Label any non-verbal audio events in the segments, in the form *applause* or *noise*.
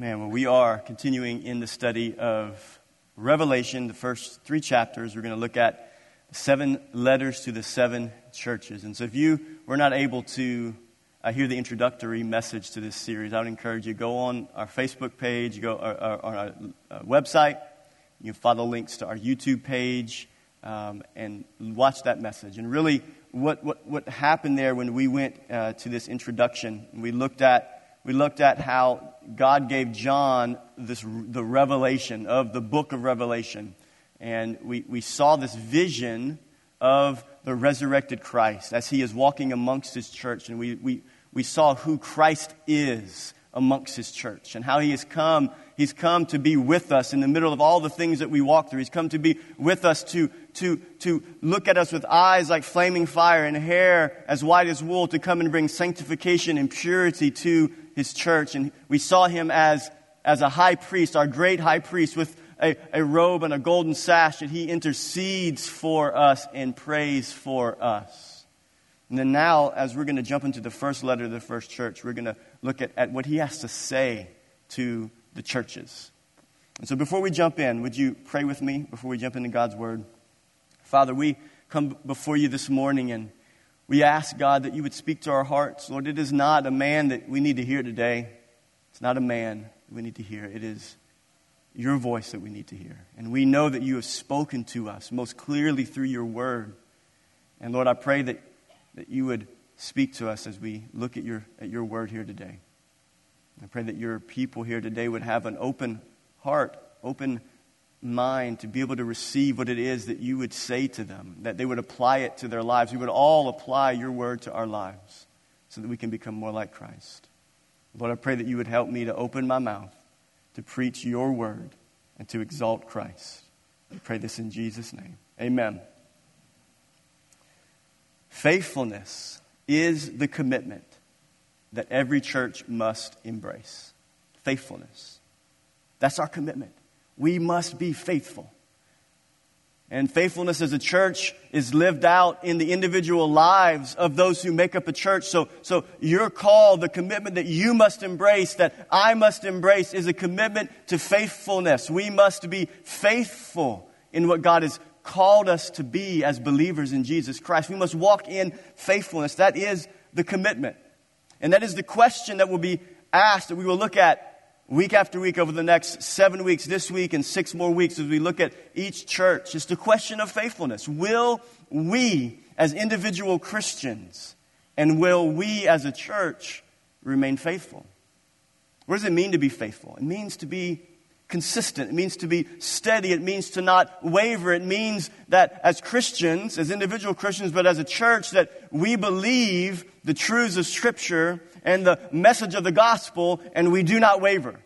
Man, well, we are continuing in the study of Revelation, the first three chapters. We're going to look at seven letters to the seven churches. And so, if you were not able to uh, hear the introductory message to this series, I would encourage you go on our Facebook page, go on our uh, website. You can follow links to our YouTube page um, and watch that message. And really, what, what, what happened there when we went uh, to this introduction, we looked at we looked at how God gave John this, the revelation of the book of Revelation. And we, we saw this vision of the resurrected Christ as he is walking amongst his church. And we, we, we saw who Christ is amongst his church and how he has come. He's come to be with us in the middle of all the things that we walk through. He's come to be with us to, to, to look at us with eyes like flaming fire and hair as white as wool to come and bring sanctification and purity to his church. And we saw him as, as a high priest, our great high priest, with a, a robe and a golden sash, that he intercedes for us and prays for us. And then now, as we're going to jump into the first letter of the first church, we're going to look at, at what he has to say to the churches. And so before we jump in, would you pray with me before we jump into God's word? Father, we come before you this morning and we ask, God, that you would speak to our hearts. Lord, it is not a man that we need to hear today. It's not a man we need to hear. It is your voice that we need to hear. And we know that you have spoken to us most clearly through your word. And Lord, I pray that, that you would speak to us as we look at your, at your word here today. I pray that your people here today would have an open heart, open mind to be able to receive what it is that you would say to them, that they would apply it to their lives. We would all apply your word to our lives so that we can become more like Christ. Lord, I pray that you would help me to open my mouth to preach your word and to exalt Christ. I pray this in Jesus' name. Amen. Faithfulness is the commitment that every church must embrace. Faithfulness. That's our commitment we must be faithful. And faithfulness as a church is lived out in the individual lives of those who make up a church. So, so your call, the commitment that you must embrace, that I must embrace, is a commitment to faithfulness. We must be faithful in what God has called us to be as believers in Jesus Christ. We must walk in faithfulness. That is the commitment. And that is the question that will be asked that we will look at week after week over the next seven weeks, this week and six more weeks as we look at each church. It's a question of faithfulness. Will we as individual Christians and will we as a church remain faithful? What does it mean to be faithful? It means to be consistent. It means to be steady. It means to not waver. It means that as Christians, as individual Christians, but as a church, that we believe the truths of Scripture and the message of the gospel, and we do not waver.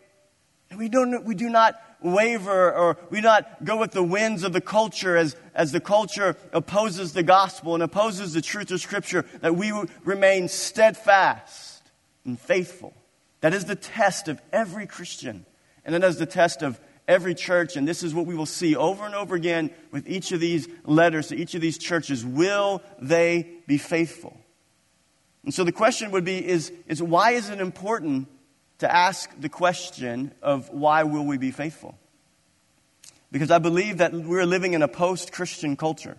And we, don't, we do not waver or we do not go with the winds of the culture as, as the culture opposes the gospel and opposes the truth of Scripture, that we remain steadfast and faithful. That is the test of every Christian. And that is the test of every church. And this is what we will see over and over again with each of these letters to each of these churches. Will they be faithful? And so the question would be is, is why is it important to ask the question of why will we be faithful? Because I believe that we're living in a post Christian culture.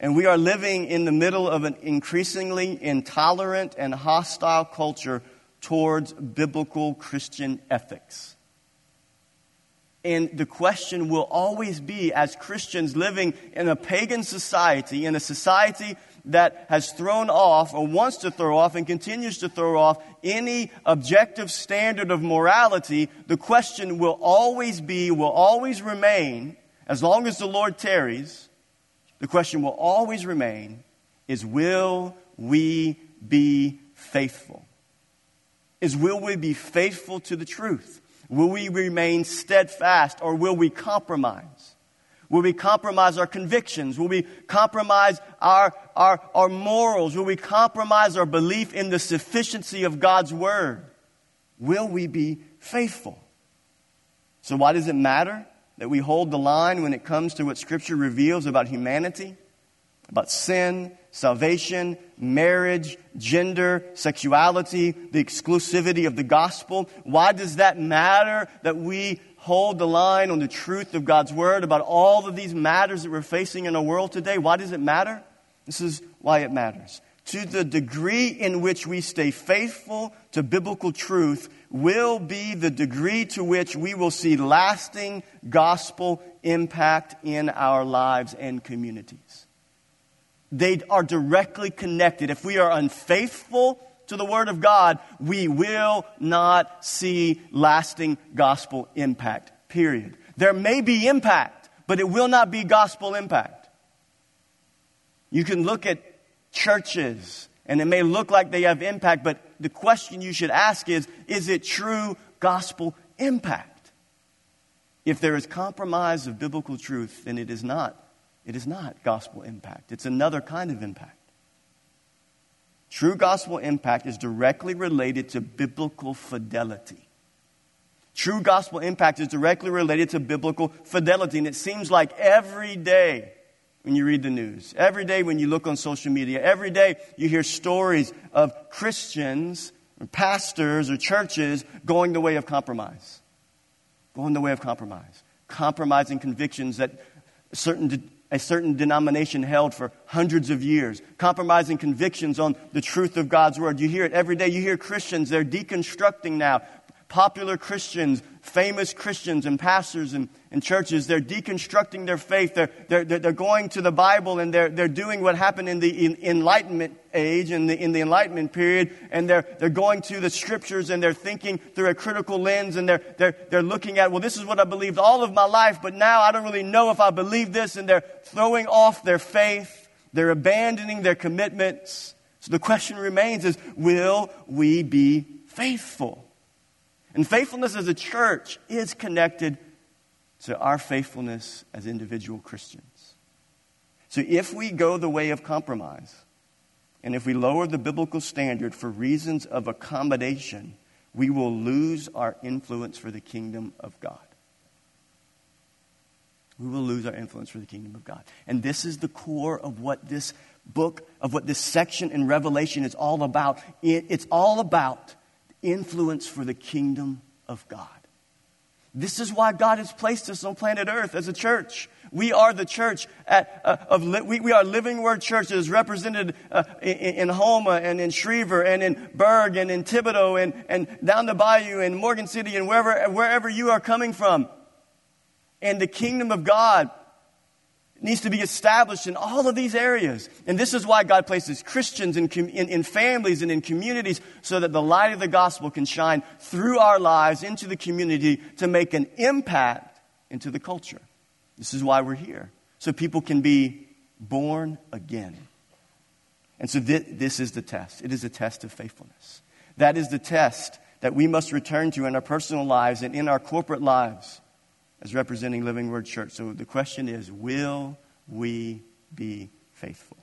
And we are living in the middle of an increasingly intolerant and hostile culture towards biblical Christian ethics. And the question will always be, as Christians living in a pagan society, in a society that has thrown off or wants to throw off and continues to throw off any objective standard of morality, the question will always be, will always remain, as long as the Lord tarries, the question will always remain is will we be faithful? Is will we be faithful to the truth? Will we remain steadfast or will we compromise? Will we compromise our convictions? Will we compromise our, our, our morals? Will we compromise our belief in the sufficiency of God's word? Will we be faithful? So, why does it matter that we hold the line when it comes to what Scripture reveals about humanity, about sin, salvation, marriage, gender, sexuality, the exclusivity of the gospel. Why does that matter that we hold the line on the truth of God's word about all of these matters that we're facing in our world today? Why does it matter? This is why it matters. To the degree in which we stay faithful to biblical truth will be the degree to which we will see lasting gospel impact in our lives and communities. They are directly connected. If we are unfaithful to the Word of God, we will not see lasting gospel impact, period. There may be impact, but it will not be gospel impact. You can look at churches, and it may look like they have impact, but the question you should ask is is it true gospel impact? If there is compromise of biblical truth, then it is not. It is not gospel impact. It's another kind of impact. True gospel impact is directly related to biblical fidelity. True gospel impact is directly related to biblical fidelity. And it seems like every day when you read the news, every day when you look on social media, every day you hear stories of Christians, or pastors, or churches going the way of compromise. Going the way of compromise. Compromising convictions that certain a certain denomination held for hundreds of years, compromising convictions on the truth of God's word. You hear it every day. You hear Christians, they're deconstructing now. Popular Christians, famous Christians and pastors and, and churches, they're deconstructing their faith. They're, they're, they're going to the Bible and they're, they're doing what happened in the in, Enlightenment age, in the, in the Enlightenment period, and they're, they're going to the scriptures and they're thinking through a critical lens and they're, they're, they're looking at, well, this is what I believed all of my life, but now I don't really know if I believe this, and they're throwing off their faith. They're abandoning their commitments. So the question remains is, will we be faithful? And faithfulness as a church is connected to our faithfulness as individual Christians. So if we go the way of compromise, and if we lower the biblical standard for reasons of accommodation, we will lose our influence for the kingdom of God. We will lose our influence for the kingdom of God. And this is the core of what this book, of what this section in Revelation is all about. it's all about influence for the kingdom of God. This is why God has placed us on planet Earth as a church. We are the church at, uh, of li- we, we, are Living Word Church that is represented uh, in, in Houma and in Schriever and in Bourg and in Thibodaux and, and down the bayou and Morgan City and wherever, wherever you are coming from. And the kingdom of God needs to be established in all of these areas. And this is why God places Christians in, in, in, families and in communities so that the light of the gospel can shine through our lives into the community to make an impact into the culture. This is why we're here. So people can be born again. And so th- this is the test. It is a test of faithfulness. That is the test that we must return to in our personal lives and in our corporate lives as representing Living Word Church. So the question is will we be faithful?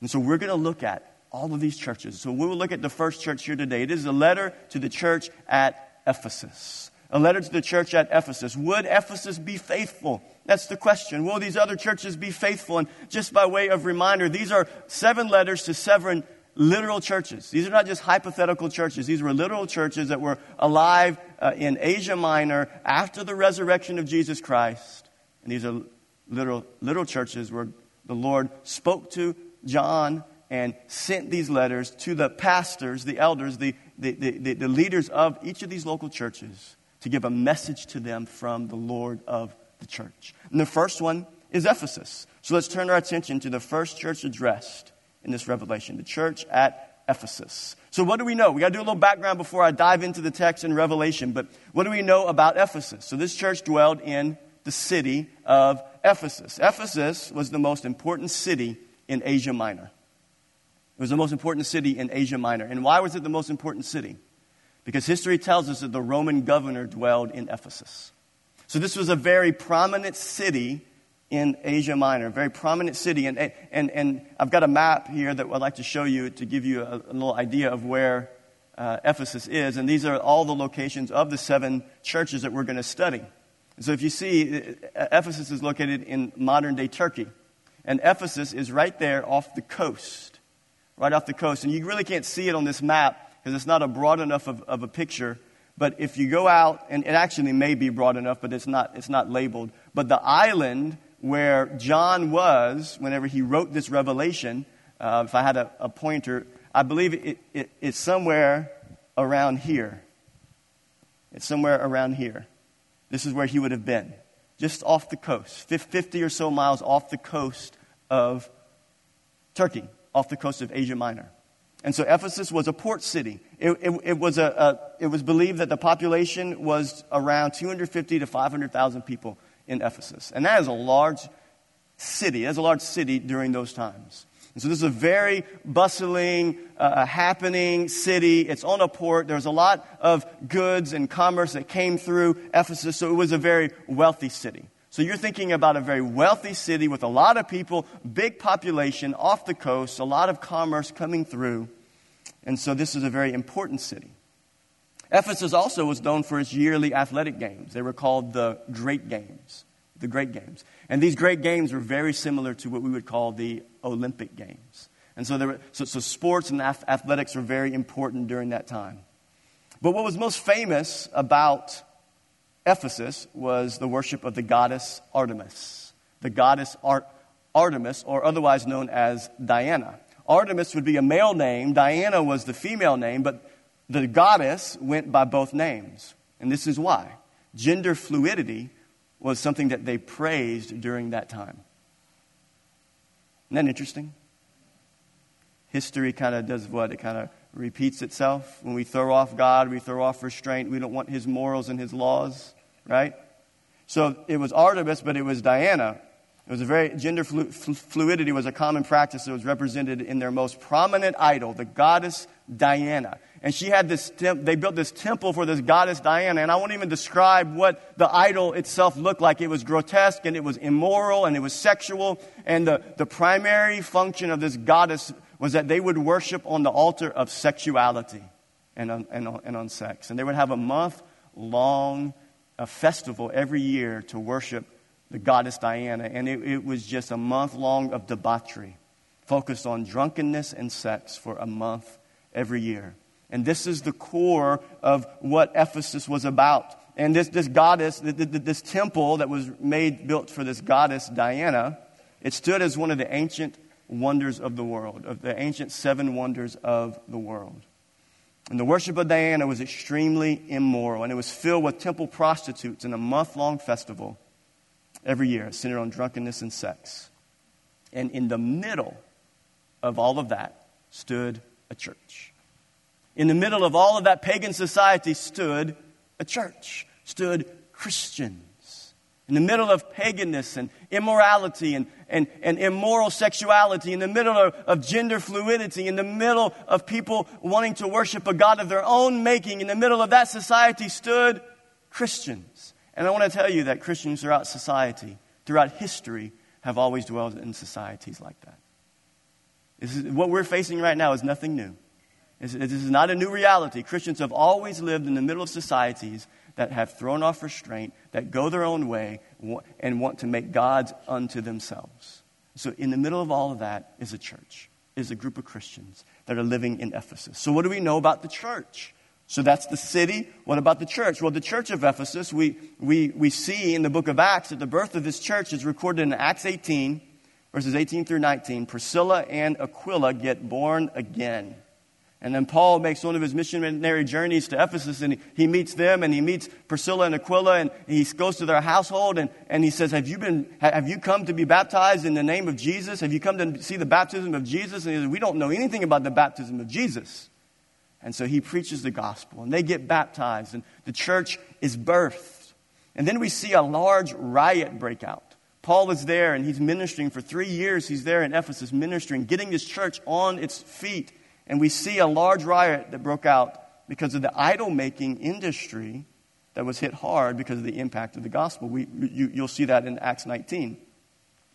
And so we're going to look at all of these churches. So we will look at the first church here today. It is a letter to the church at Ephesus. A letter to the church at Ephesus. Would Ephesus be faithful? That's the question. Will these other churches be faithful? And just by way of reminder, these are seven letters to seven literal churches. These are not just hypothetical churches. These were literal churches that were alive uh, in Asia Minor after the resurrection of Jesus Christ. And these are literal, literal churches where the Lord spoke to John and sent these letters to the pastors, the elders, the, the, the, the leaders of each of these local churches to give a message to them from the Lord of the church. And the first one is Ephesus. So let's turn our attention to the first church addressed in this revelation, the church at Ephesus. So, what do we know? We got to do a little background before I dive into the text in Revelation. But what do we know about Ephesus? So, this church dwelled in the city of Ephesus. Ephesus was the most important city in Asia Minor. It was the most important city in Asia Minor. And why was it the most important city? Because history tells us that the Roman governor dwelled in Ephesus. So, this was a very prominent city in Asia Minor, a very prominent city. And, and, and I've got a map here that I'd like to show you to give you a, a little idea of where uh, Ephesus is. And these are all the locations of the seven churches that we're going to study. So if you see, uh, Ephesus is located in modern day Turkey. And Ephesus is right there off the coast, right off the coast. And you really can't see it on this map because it's not a broad enough of, of a picture. But if you go out, and it actually may be broad enough, but it's not, it's not labeled. But the island where John was whenever he wrote this revelation, uh, if I had a, a pointer, I believe it, it, it's somewhere around here. It's somewhere around here. This is where he would have been, just off the coast, 50 or so miles off the coast of Turkey, off the coast of Asia Minor. And so Ephesus was a port city. It, it, it was, a, a, it was believed that the population was around 250 to 500,000 people in Ephesus. And that is a large city. That's a large city during those times. And so this is a very bustling, uh, happening city. It's on a port. There's a lot of goods and commerce that came through Ephesus, so it was a very wealthy city. So you're thinking about a very wealthy city with a lot of people, big population off the coast, a lot of commerce coming through. And so this is a very important city. Ephesus also was known for its yearly athletic games. They were called the Great Games. The Great Games. And these Great Games were very similar to what we would call the Olympic Games. And so, were, so, so sports and athletics were very important during that time. But what was most famous about Ephesus was the worship of the goddess Artemis, the goddess Ar- Artemis, or otherwise known as Diana. Artemis would be a male name, Diana was the female name, but the goddess went by both names. And this is why. Gender fluidity was something that they praised during that time. Isn't that interesting? History kind of does what? It kind of repeats itself. When we throw off God, we throw off restraint. We don't want his morals and his laws, right? So it was Artemis, but it was Diana. It was a very, gender flu, fluidity was a common practice that was represented in their most prominent idol, the goddess Diana. And she had this, they built this temple for this goddess Diana. And I won't even describe what the idol itself looked like. It was grotesque and it was immoral and it was sexual. And the, the primary function of this goddess was that they would worship on the altar of sexuality and on, and on, and on sex. And they would have a month long a festival every year to worship the goddess Diana. And it, it was just a month long of debauchery, focused on drunkenness and sex for a month every year. And this is the core of what Ephesus was about. And this, this goddess, this temple that was made, built for this goddess Diana, it stood as one of the ancient wonders of the world, of the ancient seven wonders of the world. And the worship of Diana was extremely immoral, and it was filled with temple prostitutes in a month long festival every year, centered on drunkenness and sex. And in the middle of all of that stood a church. In the middle of all of that pagan society stood a church, stood Christians. In the middle of paganness and immorality and, and, and immoral sexuality, in the middle of, of gender fluidity, in the middle of people wanting to worship a God of their own making, in the middle of that society stood Christians. And I want to tell you that Christians throughout society, throughout history, have always dwelled in societies like that. Is, what we're facing right now is nothing new. This is not a new reality. Christians have always lived in the middle of societies that have thrown off restraint, that go their own way, and want to make gods unto themselves. So, in the middle of all of that is a church, is a group of Christians that are living in Ephesus. So, what do we know about the church? So that's the city. What about the church? Well, the church of Ephesus, we, we, we see in the book of Acts that the birth of this church is recorded in Acts 18, verses 18 through 19. Priscilla and Aquila get born again. And then Paul makes one of his missionary journeys to Ephesus and he, meets them and he meets Priscilla and Aquila and he goes to their household and, and he says, have you, been, have you come to be baptized in the name of Jesus? Have you come to see the baptism of Jesus? And he says, we don't know anything about the baptism of Jesus. And so he preaches the gospel and they get baptized and the church is birthed. And then we see a large riot break out. Paul is there and he's ministering for three years. He's there in Ephesus ministering, getting this church on its feet and we see a large riot that broke out because of the idol making industry that was hit hard because of the impact of the gospel. We, you, will see that in Acts 19.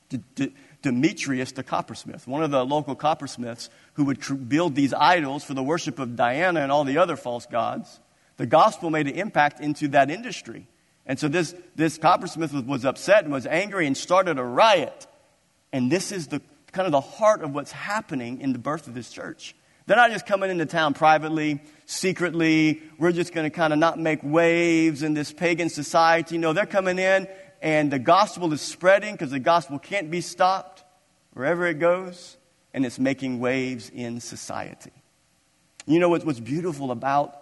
D- D- Demetrius the coppersmith, one of the local coppersmiths who would build these idols for the worship of Diana and all the other false gods, the gospel made an impact into that industry. And so this, this coppersmith was, was upset and was angry and started a riot. And this is the kind of the heart of what's happening in the birth of this church. They're not just coming into town privately, secretly. We're just going to kind of not make waves in this pagan society. No, they're coming in and the gospel is spreading because the gospel can't be stopped wherever it goes, and it's making waves in society. You know what, what's beautiful about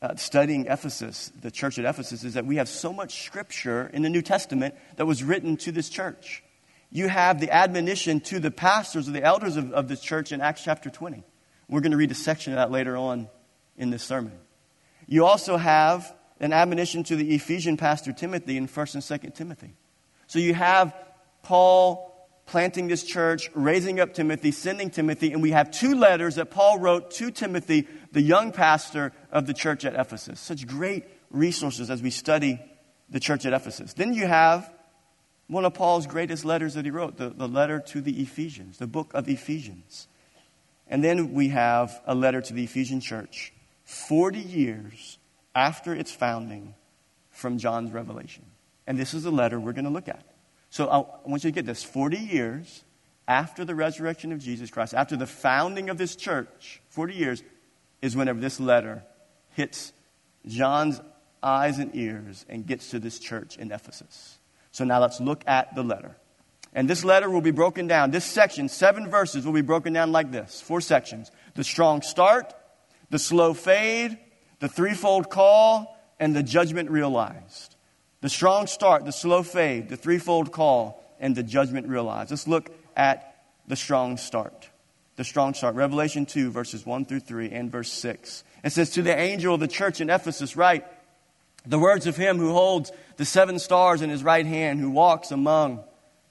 uh, studying Ephesus, the church at Ephesus, is that we have so much scripture in the New Testament that was written to this church. You have the admonition to the pastors or the elders of, of this church in Acts chapter 20. We're going to read a section of that later on in this sermon. You also have an admonition to the Ephesian pastor Timothy in 1st and 2nd Timothy. So you have Paul planting this church, raising up Timothy, sending Timothy, and we have two letters that Paul wrote to Timothy, the young pastor of the church at Ephesus. Such great resources as we study the church at Ephesus. Then you have one of Paul's greatest letters that he wrote, the, the letter to the Ephesians, the book of Ephesians. And then we have a letter to the Ephesian church 40 years after its founding from John's revelation. And this is the letter we're going to look at. So I want you to get this 40 years after the resurrection of Jesus Christ, after the founding of this church, 40 years is whenever this letter hits John's eyes and ears and gets to this church in Ephesus. So now let's look at the letter. And this letter will be broken down. This section, seven verses, will be broken down like this four sections the strong start, the slow fade, the threefold call, and the judgment realized. The strong start, the slow fade, the threefold call, and the judgment realized. Let's look at the strong start. The strong start. Revelation 2, verses 1 through 3, and verse 6. It says, To the angel of the church in Ephesus, write the words of him who holds the seven stars in his right hand, who walks among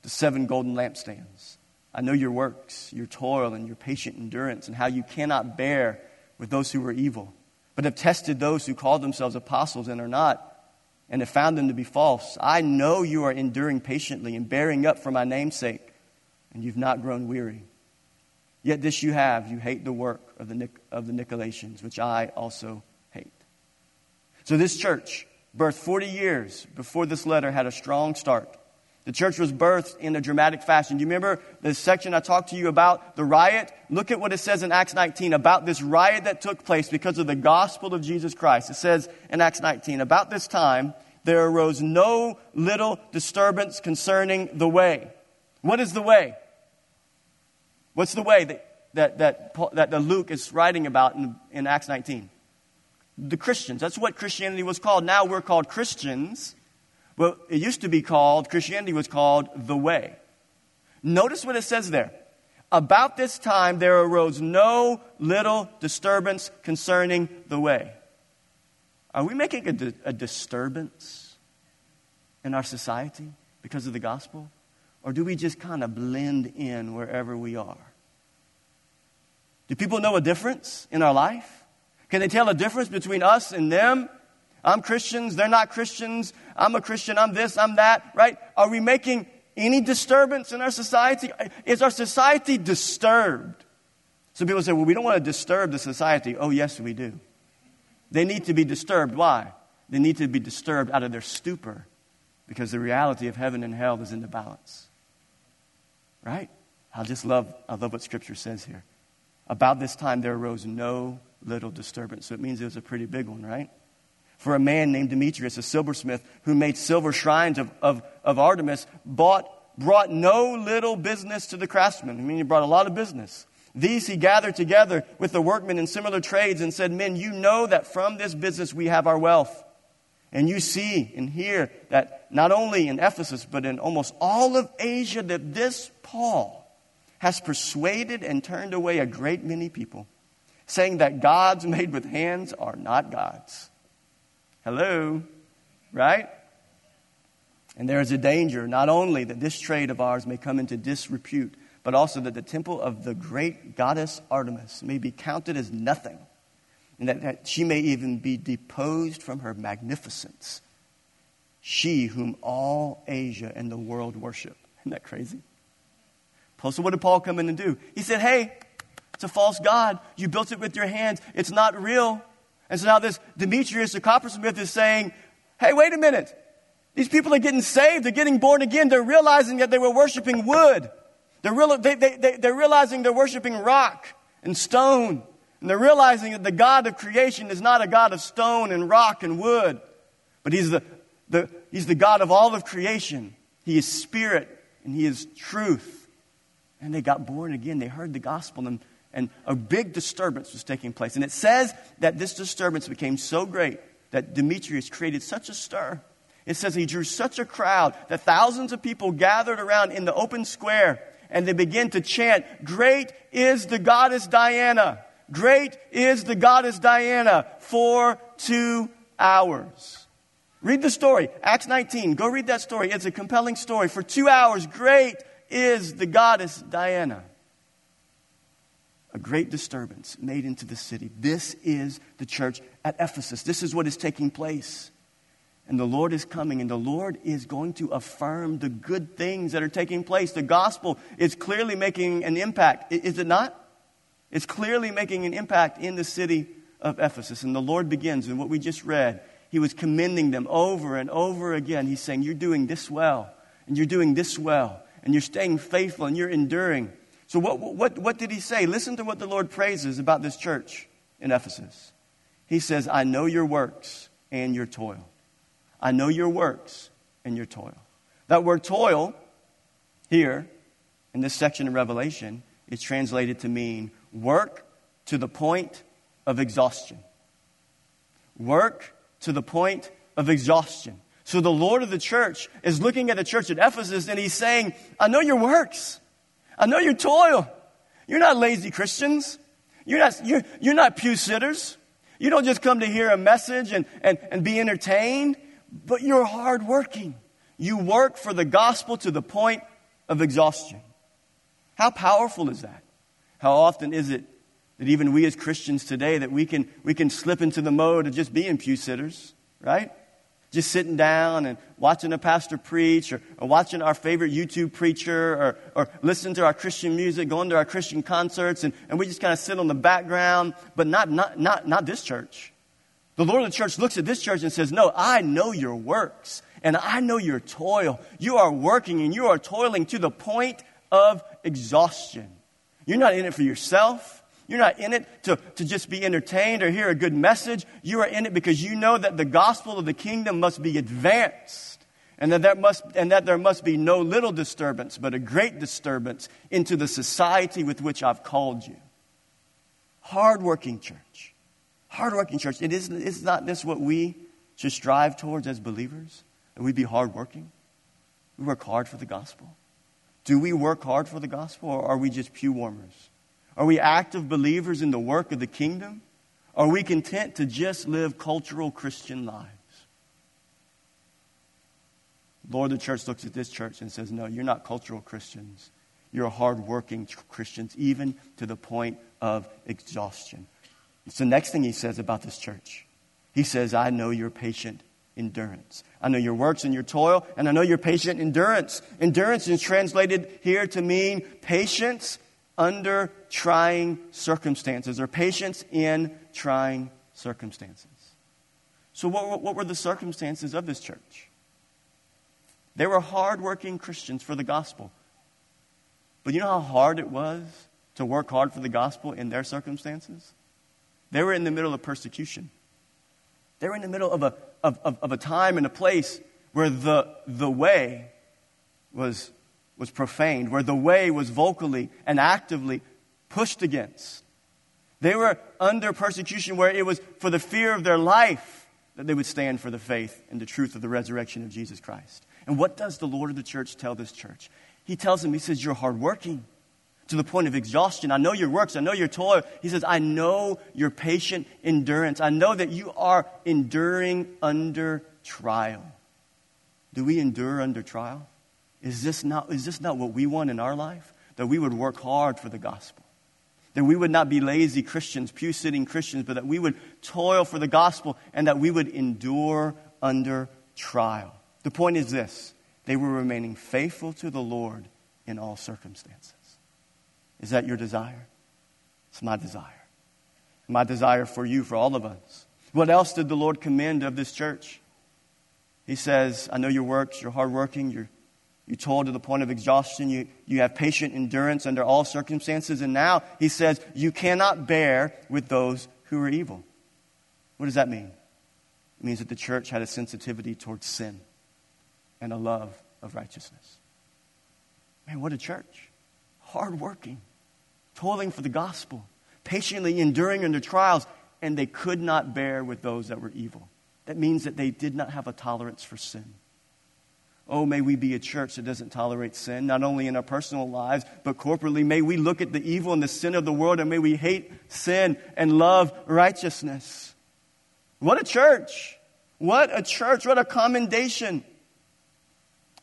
the seven golden lampstands. I know your works, your toil, and your patient endurance, and how you cannot bear with those who are evil, but have tested those who call themselves apostles and are not and have found them to be false. I know you are enduring patiently and bearing up for my name's sake, and you've not grown weary. Yet this you have you hate the work of the, of the Nicolaitans, which I also hate. So this church, birthed 40 years before this letter, had a strong start. The church was birthed in a dramatic fashion. Do you remember the section I talked to you about, the riot? Look at what it says in Acts 19 about this riot that took place because of the gospel of Jesus Christ. It says in Acts 19, about this time, there arose no little disturbance concerning the way. What is the way? What's the way that, that, that, that, Luke is writing about in, in Acts 19? The Christians. That's what Christianity was called. Now we're called Christians well, it used to be called, Christianity was called the way. Notice what it says there. About this time there arose no little disturbance concerning the way. Are we making a, di- a disturbance in our society because of the gospel? Or do we just kind of blend in wherever we are? Do people know a difference in our life? Can they tell a difference between us and them? I'm Christians, they're not Christians. I'm a Christian, I'm this, I'm that, right? Are we making any disturbance in our society? Is our society disturbed? Some people say, well, we don't want to disturb the society. Oh, yes, we do. They need to be disturbed. Why? They need to be disturbed out of their stupor because the reality of heaven and hell is in the balance. Right? I just love, I love what Scripture says here. About this time, there arose no little disturbance. So it means it was a pretty big one, right? For a man named Demetrius, a silversmith, who made silver shrines of, of, of Artemis, bought, brought no little business to the craftsmen. I mean, he brought a lot of business. These he gathered together with the workmen in similar trades and said, Men, you know that from this business we have our wealth. And you see and hear that not only in Ephesus, but in almost all of Asia, that this Paul has persuaded and turned away a great many people, saying that gods *laughs* made with hands are not gods. Hello? Right? And there is a danger not only that this trade of ours may come into disrepute, but also that the temple of the great goddess Artemis may be counted as nothing, and that, that she may even be deposed from her magnificence. She whom all Asia and the world worship. Isn't that crazy? So, what did Paul come in and do? He said, Hey, it's a false God. You built it with your hands. It's not real. And so now this Demetrius, the coppersmith, is saying, hey, wait a minute. These people are getting saved. They're getting born again. They're realizing that they were worshiping wood. They're, real, they, they, they, they're realizing they're worshiping rock and stone. And they're realizing that the God of creation is not a God of stone and rock and wood, but He's the, the, he's the God of all of creation. He is spirit and He is truth. And they got born again. They heard the gospel, and, and a big disturbance was taking place. And it says that this disturbance became so great that Demetrius created such a stir. It says he drew such a crowd that thousands of people gathered around in the open square and they began to chant, Great is the goddess Diana. Great is the goddess Diana for two hours. Read the story, Acts 19. Go read that story. It's a compelling story. For two hours, great is the goddess Diana. A great disturbance made into the city. This is the church at Ephesus. This is what is taking place. And the Lord is coming, and the Lord is going to affirm the good things that are taking place. The gospel is clearly making an impact, is it not? It's clearly making an impact in the city of Ephesus. And the Lord begins, in what we just read, He was commending them over and over again. He's saying, You're doing this well, and you're doing this well, and you're staying faithful, and you're enduring. So, what, what, what did He say? Listen to what the Lord praises about this church in Ephesus. He says, I know your works and your toil. I know your works and your toil. That word toil here in this section of Revelation is translated to mean work to the point of exhaustion. Work to the point of exhaustion. So the Lord of the church is looking at the church at Ephesus and he's saying, I know your works. I know your toil. You're not lazy Christians. You're not, you're, you're not pew sitters. You don't just come to hear a message and, and, and be entertained but you're hardworking. You work for the gospel to the point of exhaustion. How powerful is that? How often is it that even we as Christians today that we can, we can slip into the mode of just being pew sitters, right? Just sitting down and watching a pastor preach or, or watching our favorite YouTube preacher or, or listening to our Christian music, going to our Christian concerts, and, and we just kind of sit on the background, but not, not, not, not this church. The Lord of the church looks at this church and says, No, I know your works and I know your toil. You are working and you are toiling to the point of exhaustion. You're not in it for yourself. You're not in it to, to just be entertained or hear a good message. You are in it because you know that the gospel of the kingdom must be advanced and that, there must, and that there must be no little disturbance, but a great disturbance into the society with which I've called you. Hardworking church Hardworking church. It is, is not this what we should strive towards as believers? That we be hardworking? We work hard for the gospel. Do we work hard for the gospel or are we just pew warmers? Are we active believers in the work of the kingdom? Are we content to just live cultural Christian lives? Lord, the church looks at this church and says, No, you're not cultural Christians. You're hardworking Christians, even to the point of exhaustion. It's the next thing he says about this church. He says, I know your patient endurance. I know your works and your toil, and I know your patient endurance. Endurance is translated here to mean patience under trying circumstances, or patience in trying circumstances. So, what, what were the circumstances of this church? They were hardworking Christians for the gospel. But you know how hard it was to work hard for the gospel in their circumstances? They were in the middle of persecution. They were in the middle of a, of, of, of a time and a place where the, the way was, was profaned, where the way was vocally and actively pushed against. They were under persecution where it was for the fear of their life that they would stand for the faith and the truth of the resurrection of Jesus Christ. And what does the Lord of the church tell this church? He tells them, He says, You're hardworking to the point of exhaustion. I know your works. I know your toil. He says, I know your patient endurance. I know that you are enduring under trial. Do we endure under trial? Is this not, is this not what we want in our life? That we would work hard for the gospel. That we would not be lazy Christians, pew sitting Christians, but that we would toil for the gospel and that we would endure under trial. The point is this they were remaining faithful to the Lord in all circumstances. Is that your desire? It's my desire. My desire for you, for all of us. What else did the Lord commend of this church? He says, I know your works, you're hardworking, you're, You toil to the point of exhaustion. You, you have patient endurance under all circumstances. And now he says, you cannot bear with those who are evil. What does that mean? It means that the church had a sensitivity towards sin and a love of righteousness. Man, what a church. Hardworking, toiling for the gospel, patiently enduring under trials, and they could not bear with those that were evil. That means that they did not have a tolerance for sin. Oh, may we be a church that doesn't tolerate sin, not only in our personal lives, but corporately. May we look at the evil and the sin of the world and may we hate sin and love righteousness. What a church! What a church! What a commendation!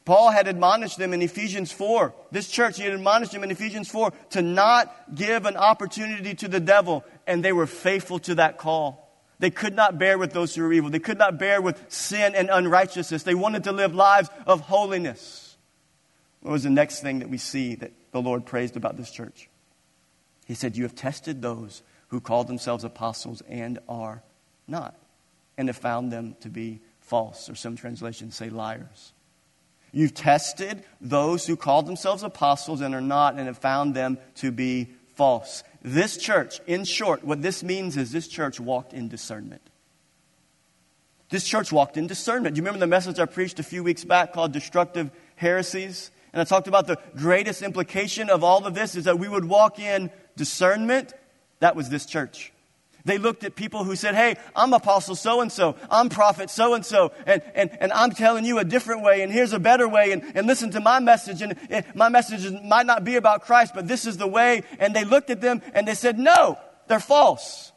Paul had admonished them in Ephesians 4. This church, he had admonished them in Ephesians 4 to not give an opportunity to the devil, and they were faithful to that call. They could not bear with those who were evil. They could not bear with sin and unrighteousness. They wanted to live lives of holiness. What was the next thing that we see that the Lord praised about this church? He said, You have tested those who call themselves apostles and are not, and have found them to be false, or some translations say liars. You've tested those who call themselves apostles and are not, and have found them to be false. This church, in short, what this means is this church walked in discernment. This church walked in discernment. Do you remember the message I preached a few weeks back called Destructive Heresies? And I talked about the greatest implication of all of this is that we would walk in discernment. That was this church. They looked at people who said, Hey, I'm apostle so and so, I'm prophet so and so, and and I'm telling you a different way, and here's a better way, and, and listen to my message. And, and my message might not be about Christ, but this is the way. And they looked at them and they said, No, they're false.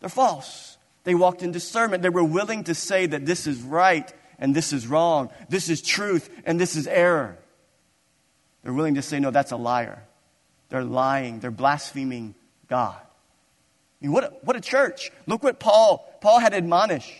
They're false. They walked in discernment. They were willing to say that this is right and this is wrong, this is truth and this is error. They're willing to say, No, that's a liar. They're lying, they're blaspheming God. I mean, what, a, what a church. Look what Paul, Paul had admonished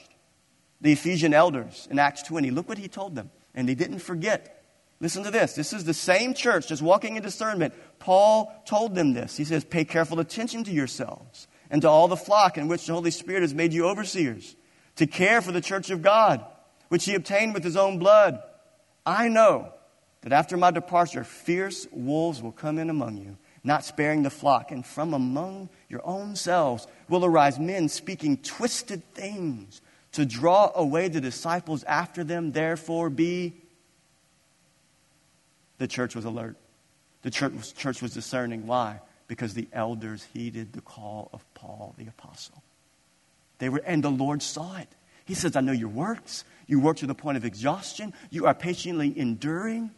the Ephesian elders in Acts 20. Look what he told them. And they didn't forget. Listen to this. This is the same church, just walking in discernment. Paul told them this. He says, Pay careful attention to yourselves and to all the flock in which the Holy Spirit has made you overseers, to care for the church of God, which he obtained with his own blood. I know that after my departure, fierce wolves will come in among you not sparing the flock. And from among your own selves will arise men speaking twisted things to draw away the disciples after them. Therefore, be. The church was alert. The church was, church was discerning. Why? Because the elders heeded the call of Paul the apostle. They were, and the Lord saw it. He says, I know your works. You work to the point of exhaustion. You are patiently enduring.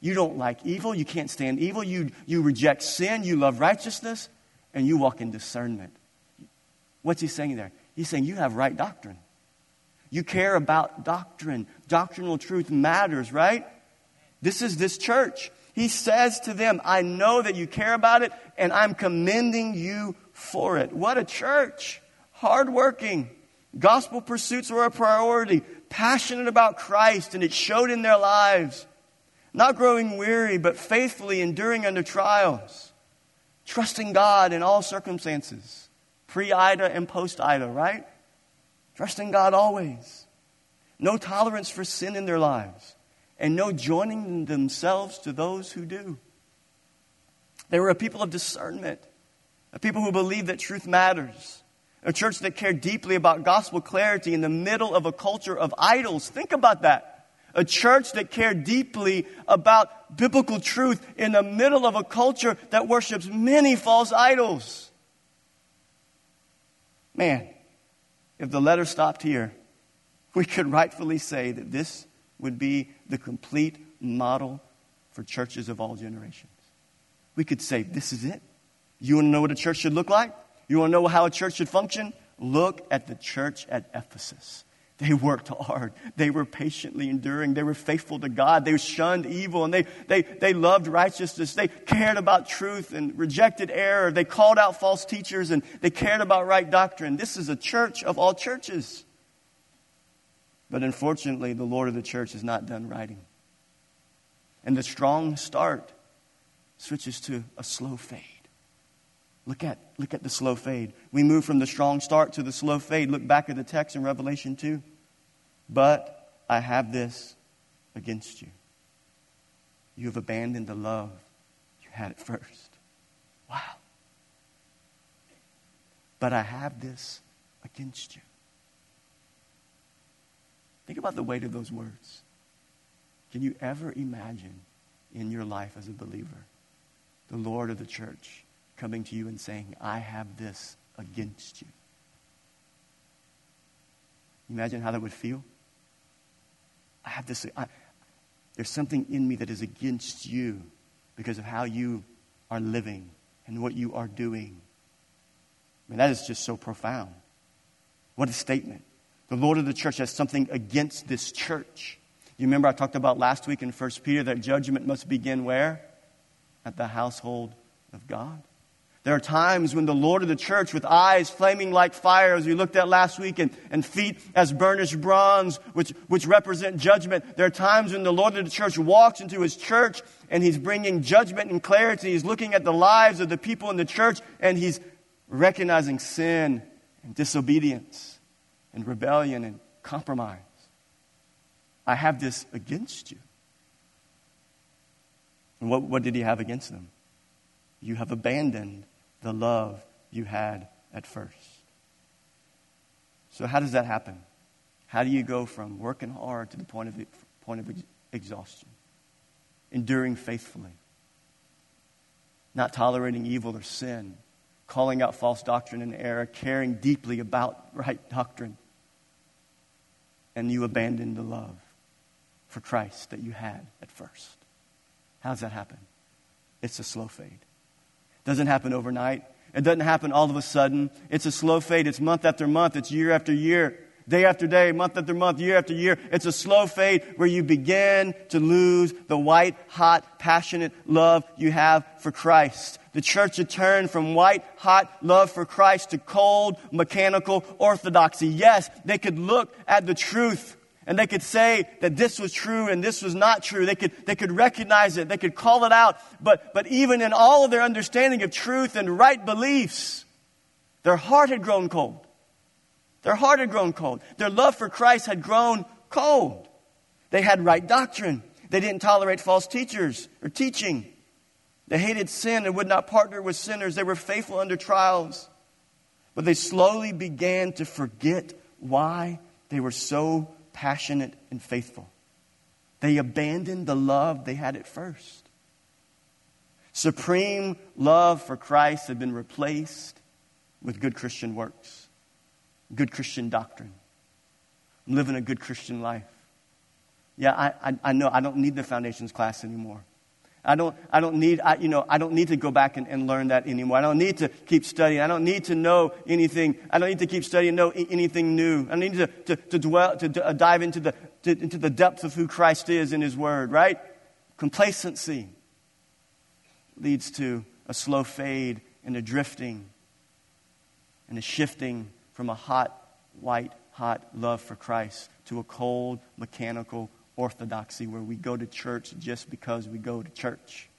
You don't like evil. You can't stand evil. You, you reject sin. You love righteousness. And you walk in discernment. What's he saying there? He's saying you have right doctrine. You care about doctrine. Doctrinal truth matters, right? This is this church. He says to them, I know that you care about it, and I'm commending you for it. What a church! Hardworking. Gospel pursuits were a priority. Passionate about Christ, and it showed in their lives not growing weary, but faithfully enduring under trials, trusting God in all circumstances, pre Ida and post Ida, right? Trusting God always. No tolerance for sin in their lives, and no joining themselves to those who do. They were a people of discernment, a people who believed that truth matters, a church that cared deeply about gospel clarity in the middle of a culture of idols. Think about that a church that cared deeply about biblical truth in the middle of a culture that worships many false idols. Man, if the letter stopped here, we could rightfully say that this would be the complete model for churches of all generations. We could say, This is it. You want to know what a church should look like? You want to know how a church should function? Look at the church at Ephesus. They worked hard. They were patiently enduring. They were faithful to God. They shunned evil and they, they, they loved righteousness. They cared about truth and rejected error. They called out false teachers and they cared about right doctrine. This is a church of all churches. But unfortunately, the Lord of the church is not done writing. And the strong start switches to a slow fade. Look at, look at the slow fade. We move from the strong start to the slow fade. Look back at the text in Revelation 2. But I have this against you. You have abandoned the love you had at first. Wow. But I have this against you. Think about the weight of those words. Can you ever imagine in your life as a believer the Lord of the church coming to you and saying, I have this against you? Imagine how that would feel. I have this, I, there's something in me that is against you because of how you are living and what you are doing. I mean, that is just so profound. What a statement. The Lord of the church has something against this church. You remember I talked about last week in 1 Peter that judgment must begin where? At the household of God. There are times when the Lord of the church, with eyes flaming like fire, as we looked at last week, and, and feet as burnished bronze, which, which represent judgment. There are times when the Lord of the church walks into his church and he's bringing judgment and clarity. He's looking at the lives of the people in the church and he's recognizing sin and disobedience and rebellion and compromise. I have this against you. And what, what did he have against them? You have abandoned the love you had at first. So, how does that happen? How do you go from working hard to the point of, point of exhaustion? Enduring faithfully, not tolerating evil or sin, calling out false doctrine and error, caring deeply about right doctrine, and you abandon the love for Christ that you had at first. How does that happen? It's a slow fade. Doesn't happen overnight. It doesn't happen all of a sudden. It's a slow fade. It's month after month. It's year after year, day after day, month after month, year after year. It's a slow fade where you begin to lose the white, hot, passionate love you have for Christ. The church had turned from white, hot love for Christ to cold, mechanical orthodoxy. Yes, they could look at the truth and they could say that this was true and this was not true. They could, they could recognize it. They could call it out. But, but even in all of their understanding of truth and right beliefs, their heart had grown cold. Their heart had grown cold. Their love for Christ had grown cold. They had right doctrine. They didn't tolerate false teachers or teaching. They hated sin and would not partner with sinners. They were faithful under trials. But they slowly began to forget why they were so passionate and faithful. They abandoned the love they had at first. Supreme love for Christ had been replaced with good Christian works, good Christian doctrine. I'm living a good Christian life. Yeah, I, I, I know I don't need the foundations class anymore. I don't, I don't need, I, you know, I don't need to go back and, and learn that anymore. I don't need to keep studying. I don't need to know anything. I don't need to keep studying know anything new. I need to, to, to dwell, to, to uh, dive into the, to, into the depth of who Christ is in His Word, right? Complacency leads to a slow fade and a drifting and a shifting from a hot, white, hot love for Christ to a cold, mechanical orthodoxy where we go to church just because we go to church.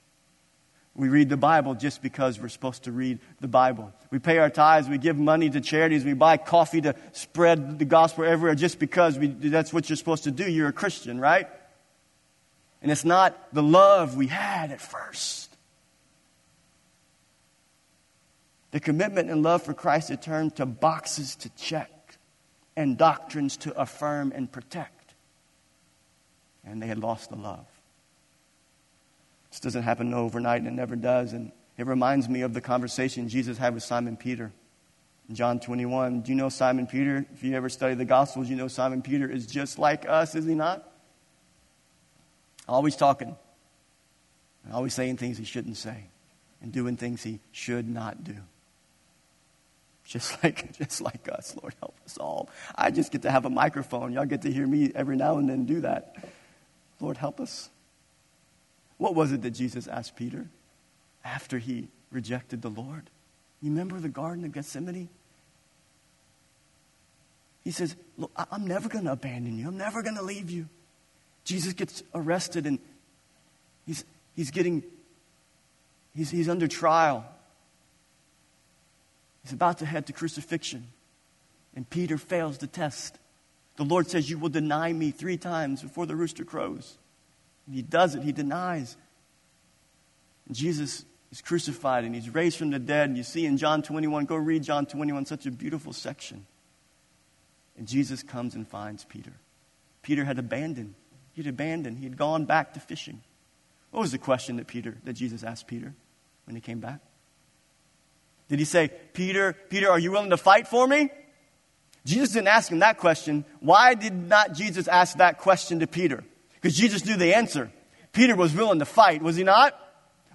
We read the Bible just because we're supposed to read the Bible. We pay our tithes, we give money to charities, we buy coffee to spread the gospel everywhere just because we, that's what you're supposed to do. You're a Christian, right? And it's not the love we had at first. The commitment and love for Christ had turned to boxes to check and doctrines to affirm and protect and they had lost the love. This doesn't happen overnight, and it never does. And it reminds me of the conversation Jesus had with Simon Peter. In John 21, do you know Simon Peter? If you ever study the Gospels, you know Simon Peter is just like us, is he not? Always talking, always saying things he shouldn't say, and doing things he should not do. Just *laughs* like, just like us, Lord, help us all. I just get to have a microphone. Y'all get to hear me every now and then do that. Lord, help us. What was it that Jesus asked Peter after he rejected the Lord? You remember the Garden of Gethsemane? He says, Look, I'm never going to abandon you. I'm never going to leave you. Jesus gets arrested and he's, he's getting, he's, he's under trial. He's about to head to crucifixion. And Peter fails the test. The Lord says, You will deny me three times before the rooster crows. And he does it, he denies Jesus is crucified and he's raised from the dead. And you see in John 21, go read John 21, such a beautiful section. And Jesus comes and finds Peter. Peter had abandoned. He had abandoned. He had gone back to fishing. What was the question that Peter, that Jesus asked Peter when he came back? Did he say, Peter, Peter, are you willing to fight for me? Jesus didn't ask him that question. Why did not Jesus ask that question to Peter? Because Jesus knew the answer. Peter was willing to fight, was he not?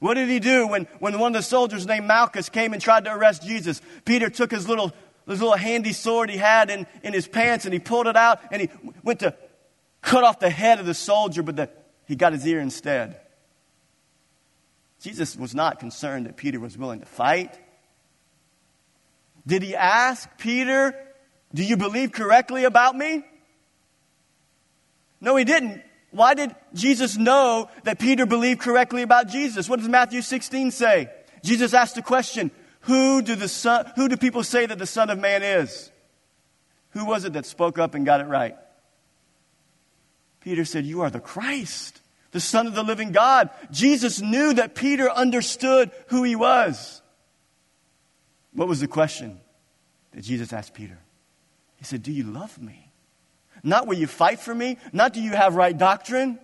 What did he do when, when one of the soldiers named Malchus came and tried to arrest Jesus? Peter took his little, his little handy sword he had in, in his pants and he pulled it out and he went to cut off the head of the soldier, but the, he got his ear instead. Jesus was not concerned that Peter was willing to fight. Did he ask Peter, Do you believe correctly about me? No, he didn't. Why did Jesus know that Peter believed correctly about Jesus? What does Matthew 16 say? Jesus asked the question, who do, the son, who do people say that the Son of Man is? Who was it that spoke up and got it right? Peter said, You are the Christ, the Son of the living God. Jesus knew that Peter understood who he was. What was the question that Jesus asked Peter? He said, Do you love me? Not will you fight for me? Not do you have right doctrine?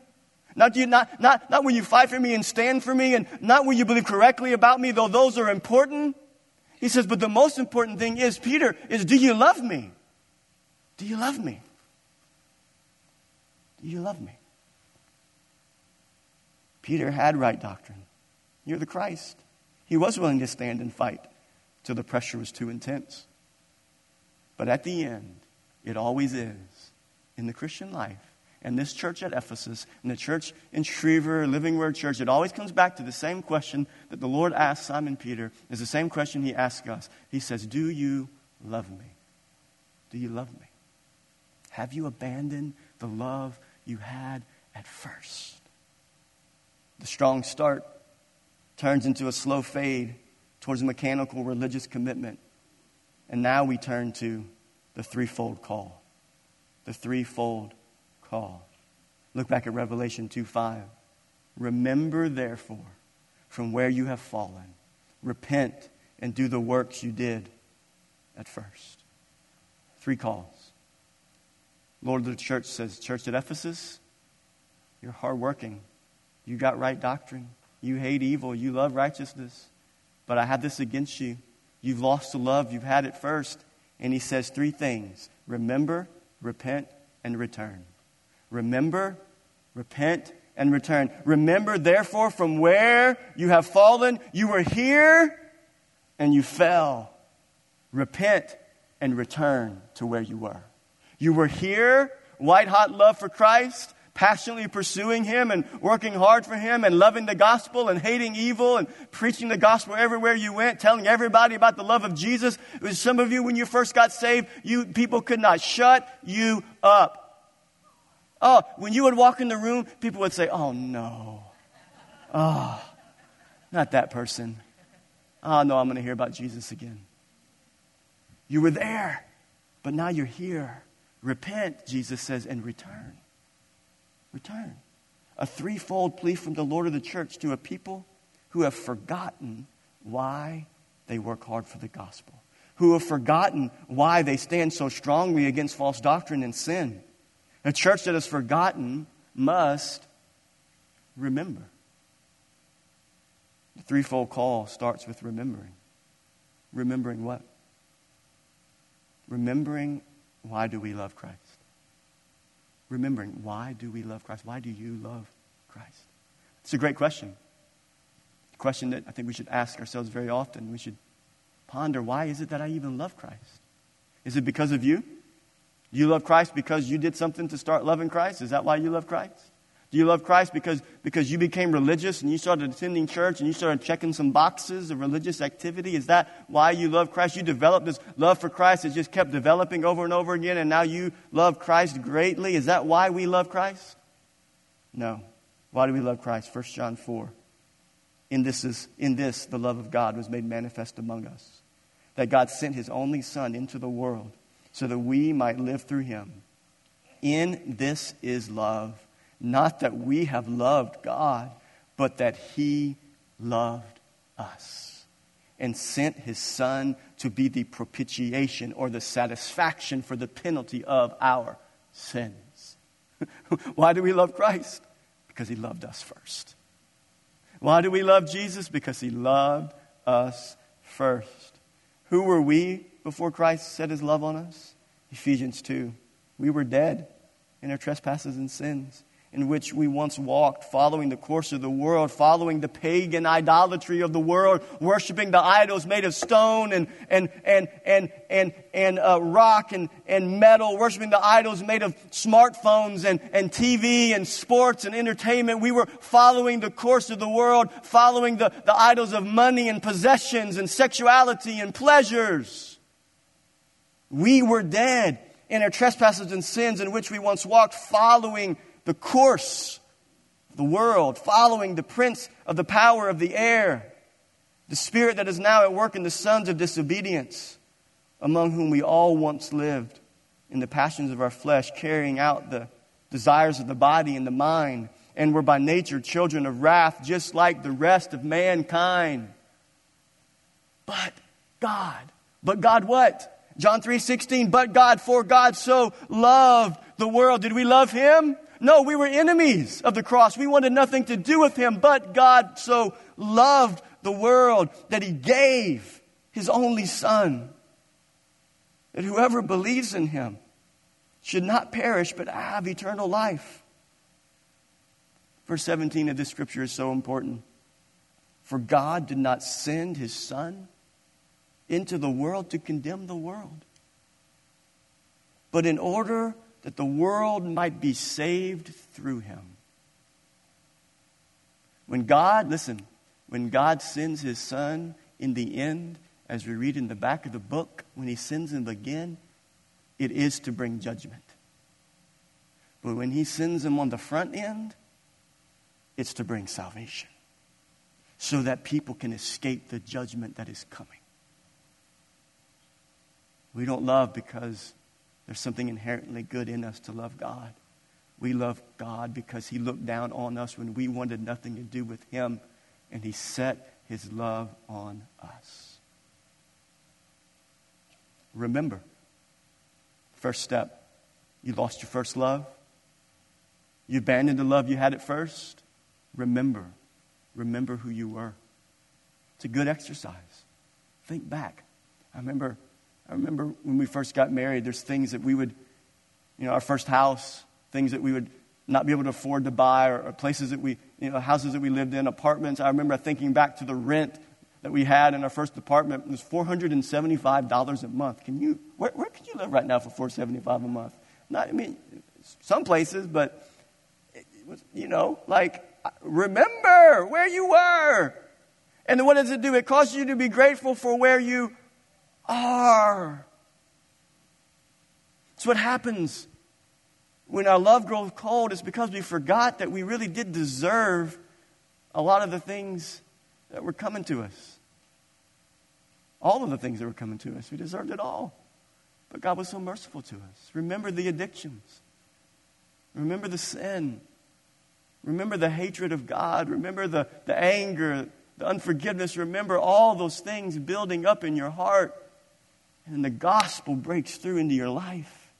Not, do you, not, not, not will you fight for me and stand for me? And not will you believe correctly about me, though those are important? He says, But the most important thing is, Peter, is do you love me? Do you love me? Do you love me? Peter had right doctrine. You're the Christ. He was willing to stand and fight till the pressure was too intense. But at the end, it always is in the Christian life, and this church at Ephesus, and the church in Schriever, Living Word Church, it always comes back to the same question that the Lord asked Simon Peter, is the same question he asks us. He says, Do you love me? Do you love me? Have you abandoned the love you had at first? The strong start turns into a slow fade towards a mechanical religious commitment. And now we turn to the threefold call. The threefold call. Look back at Revelation 2 5. Remember, therefore, from where you have fallen, repent and do the works you did at first. Three calls. Lord of the church says, Church at Ephesus, you're hardworking. You got right doctrine. You hate evil. You love righteousness. But I have this against you. You've lost the love you've had at first. And he says three things remember, repent, and return. Remember, repent, and return. Remember, therefore, from where you have fallen, you were here and you fell. Repent and return to where you were. You were here, white hot love for Christ, passionately pursuing Him and working hard for Him and loving the gospel and hating evil and preaching the gospel everywhere you went, telling everybody about the love of Jesus. Some of you, when you first got saved, you people could not shut you up. Oh, when you would walk in the room, people would say, Oh no. Oh, not that person. Oh no, I'm going to hear about Jesus again. You were there, but now you're here. Repent, Jesus says, and return. Return. A threefold plea from the Lord of the church to a people who have forgotten why they work hard for the gospel, who have forgotten why they stand so strongly against false doctrine and sin. A church that has forgotten must remember. The threefold call starts with remembering. Remembering what? Remembering why do we love Christ? Remembering why do we love Christ? Why do you love Christ? It's a great question. A question that I think we should ask ourselves very often. We should ponder why is it that I even love Christ? Is it because of you? Do you love Christ because you did something to start loving Christ? Is that why you love Christ? Do you love Christ because, because you became religious and you started attending church and you started checking some boxes of religious activity? Is that why you love Christ? You developed this love for Christ that just kept developing over and over again and now you love Christ greatly? Is that why we love Christ? No. Why do we love Christ? 1 John 4. In this, is, in this, the love of God was made manifest among us. That God sent his only Son into the world so that we might live through him. In this is love not that we have loved God, but that He loved us and sent his son to be the propitiation or the satisfaction for the penalty of our sins. *laughs* Why do we love Christ? Because he loved us first. Why do we love Jesus? Because he loved us first. Who were we before Christ set his love on us? Ephesians 2. We were dead in our trespasses and sins in which we once walked, following the course of the world, following the pagan idolatry of the world, worshiping the idols made of stone and, and, and, and, and, and uh, rock and, and metal, worshiping the idols made of smartphones and, and TV and sports and entertainment. We were following the course of the world, following the, the idols of money and possessions and sexuality and pleasures. We were dead in our trespasses and sins in which we once walked, following the course of the world, following the prince of the power of the air, the spirit that is now at work in the sons of disobedience, among whom we all once lived in the passions of our flesh, carrying out the desires of the body and the mind, and were by nature children of wrath, just like the rest of mankind. But God, but God what? John 3:16, but God for God so loved the world. Did we love him? No, we were enemies of the cross. We wanted nothing to do with him, but God so loved the world that he gave his only son. That whoever believes in him should not perish but have eternal life. Verse 17 of this scripture is so important. For God did not send his son into the world to condemn the world, but in order that the world might be saved through him. When God, listen, when God sends his son in the end, as we read in the back of the book, when he sends him again, it is to bring judgment. But when he sends him on the front end, it's to bring salvation so that people can escape the judgment that is coming. We don't love because there's something inherently good in us to love God. We love God because He looked down on us when we wanted nothing to do with Him, and He set His love on us. Remember, first step, you lost your first love. You abandoned the love you had at first. Remember, remember who you were. It's a good exercise. Think back. I remember I remember when we first got married, there's things that we would, you know, our first house, things that we would not be able to afford to buy, or, or places that we, you know, houses that we lived in, apartments. I remember thinking back to the rent that we had in our first apartment. It was $475 a month. Can you, where, where can you live right now for $475 a month? Not, I mean, some places, but, it was, you know, like, remember where you were. And what does it do? It causes you to be grateful for where you are. It's what happens when our love grows cold. It's because we forgot that we really did deserve a lot of the things that were coming to us. All of the things that were coming to us. We deserved it all. But God was so merciful to us. Remember the addictions. Remember the sin. Remember the hatred of God. Remember the, the anger, the unforgiveness. Remember all those things building up in your heart. And the gospel breaks through into your life.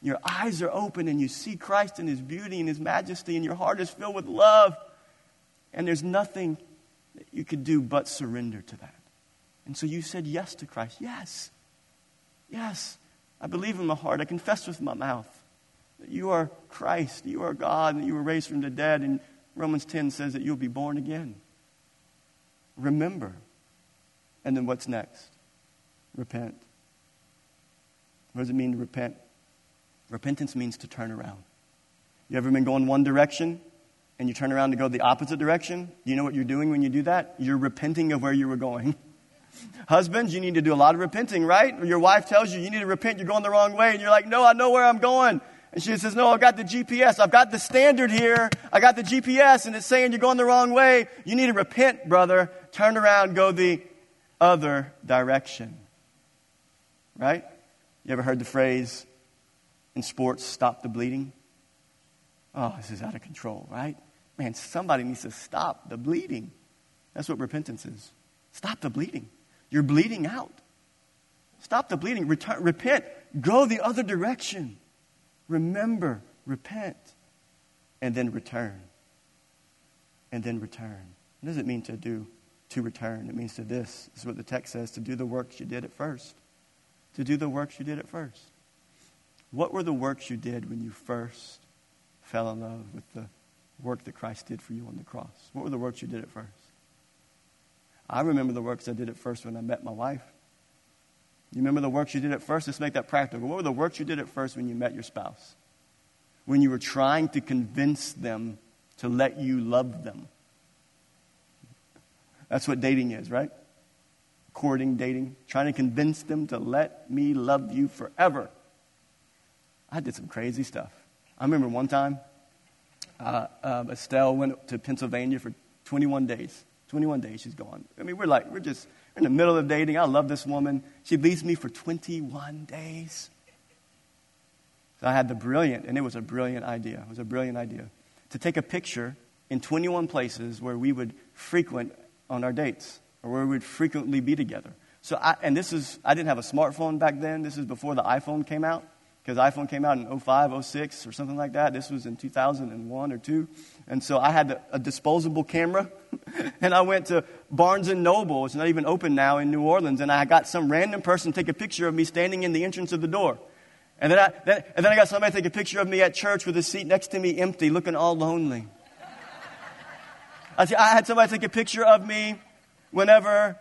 Your eyes are open and you see Christ in his beauty and his majesty, and your heart is filled with love. And there's nothing that you could do but surrender to that. And so you said yes to Christ. Yes. Yes. I believe in my heart. I confess with my mouth that you are Christ, you are God, and you were raised from the dead. And Romans 10 says that you'll be born again. Remember. And then what's next? Repent. What does it mean to repent? Repentance means to turn around. You ever been going one direction and you turn around to go the opposite direction? Do you know what you're doing when you do that? You're repenting of where you were going. *laughs* Husbands, you need to do a lot of repenting, right? Your wife tells you you need to repent, you're going the wrong way, and you're like, no, I know where I'm going. And she says, no, I've got the GPS. I've got the standard here. I got the GPS, and it's saying you're going the wrong way. You need to repent, brother. Turn around, go the other direction. Right? You ever heard the phrase in sports, stop the bleeding? Oh, this is out of control, right? Man, somebody needs to stop the bleeding. That's what repentance is. Stop the bleeding. You're bleeding out. Stop the bleeding. Return, repent. Go the other direction. Remember, repent, and then return. And then return. What does it mean to do? To return. It means to this. This is what the text says to do the works you did at first. To do the works you did at first. What were the works you did when you first fell in love with the work that Christ did for you on the cross? What were the works you did at first? I remember the works I did at first when I met my wife. You remember the works you did at first? Let's make that practical. What were the works you did at first when you met your spouse? When you were trying to convince them to let you love them. That's what dating is, right? Courting, dating, trying to convince them to let me love you forever. I did some crazy stuff. I remember one time, uh, uh, Estelle went to Pennsylvania for 21 days. 21 days she's gone. I mean, we're like, we're just we're in the middle of dating. I love this woman. She leaves me for 21 days. So I had the brilliant, and it was a brilliant idea. It was a brilliant idea to take a picture in 21 places where we would frequent on our dates or where we would frequently be together. So, I, and this is, I didn't have a smartphone back then. This is before the iPhone came out because iPhone came out in 05, 06 or something like that. This was in 2001 or 2. And so I had a disposable camera *laughs* and I went to Barnes and Noble. It's not even open now in New Orleans. And I got some random person take a picture of me standing in the entrance of the door. And then I, then, and then I got somebody take a picture of me at church with a seat next to me empty, looking all lonely. I, I had somebody take a picture of me whenever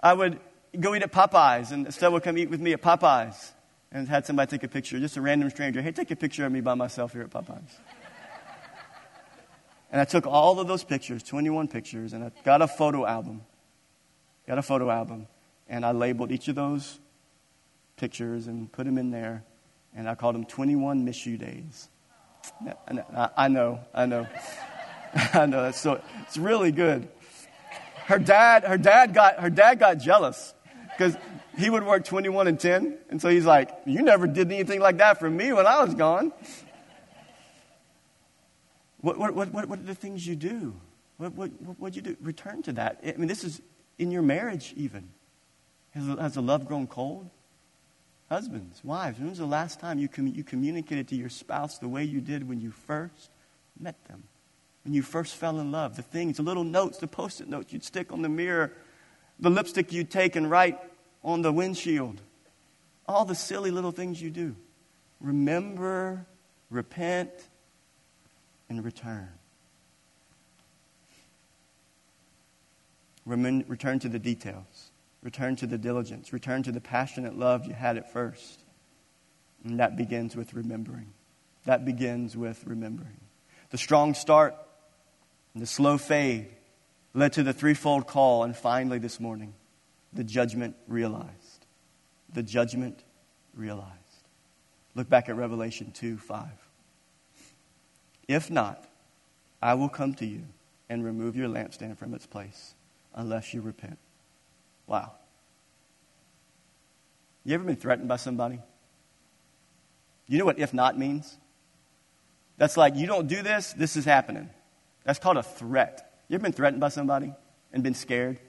I would go eat at Popeyes, and Estelle would come eat with me at Popeyes and had somebody take a picture, just a random stranger. Hey, take a picture of me by myself here at Popeyes. and I took all of those pictures, 21 pictures, and I got a photo album. Got a photo album. And I labeled each of those pictures and put them in there. And I called them 21 Miss You Days. I know, I know. *laughs* I know. That's so, it's really good. Her dad, her dad got, her dad got jealous because he would work 21 and 10. And so he's like, You never did anything like that for me when I was gone. What, what, what, what are the things you do? What, what, what you do? Return to that. I mean, this is in your marriage, even. Has, has the love grown cold? Husbands, wives, when was the last time you, com- you communicated to your spouse the way you did when you first met them? When you first fell in love? The things, the little notes, the post it notes you'd stick on the mirror, the lipstick you'd take and write on the windshield, all the silly little things you do. Remember, repent, and return. return to the details. Return to the diligence. Return to the passionate love you had at first. And that begins with remembering. That begins with remembering. The strong start and the slow fade led to the threefold call, and finally this morning, the judgment realized. The judgment realized. Look back at Revelation 2 5. If not, I will come to you and remove your lampstand from its place unless you repent. Wow. You ever been threatened by somebody? You know what if not means? That's like, you don't do this, this is happening. That's called a threat. You ever been threatened by somebody and been scared?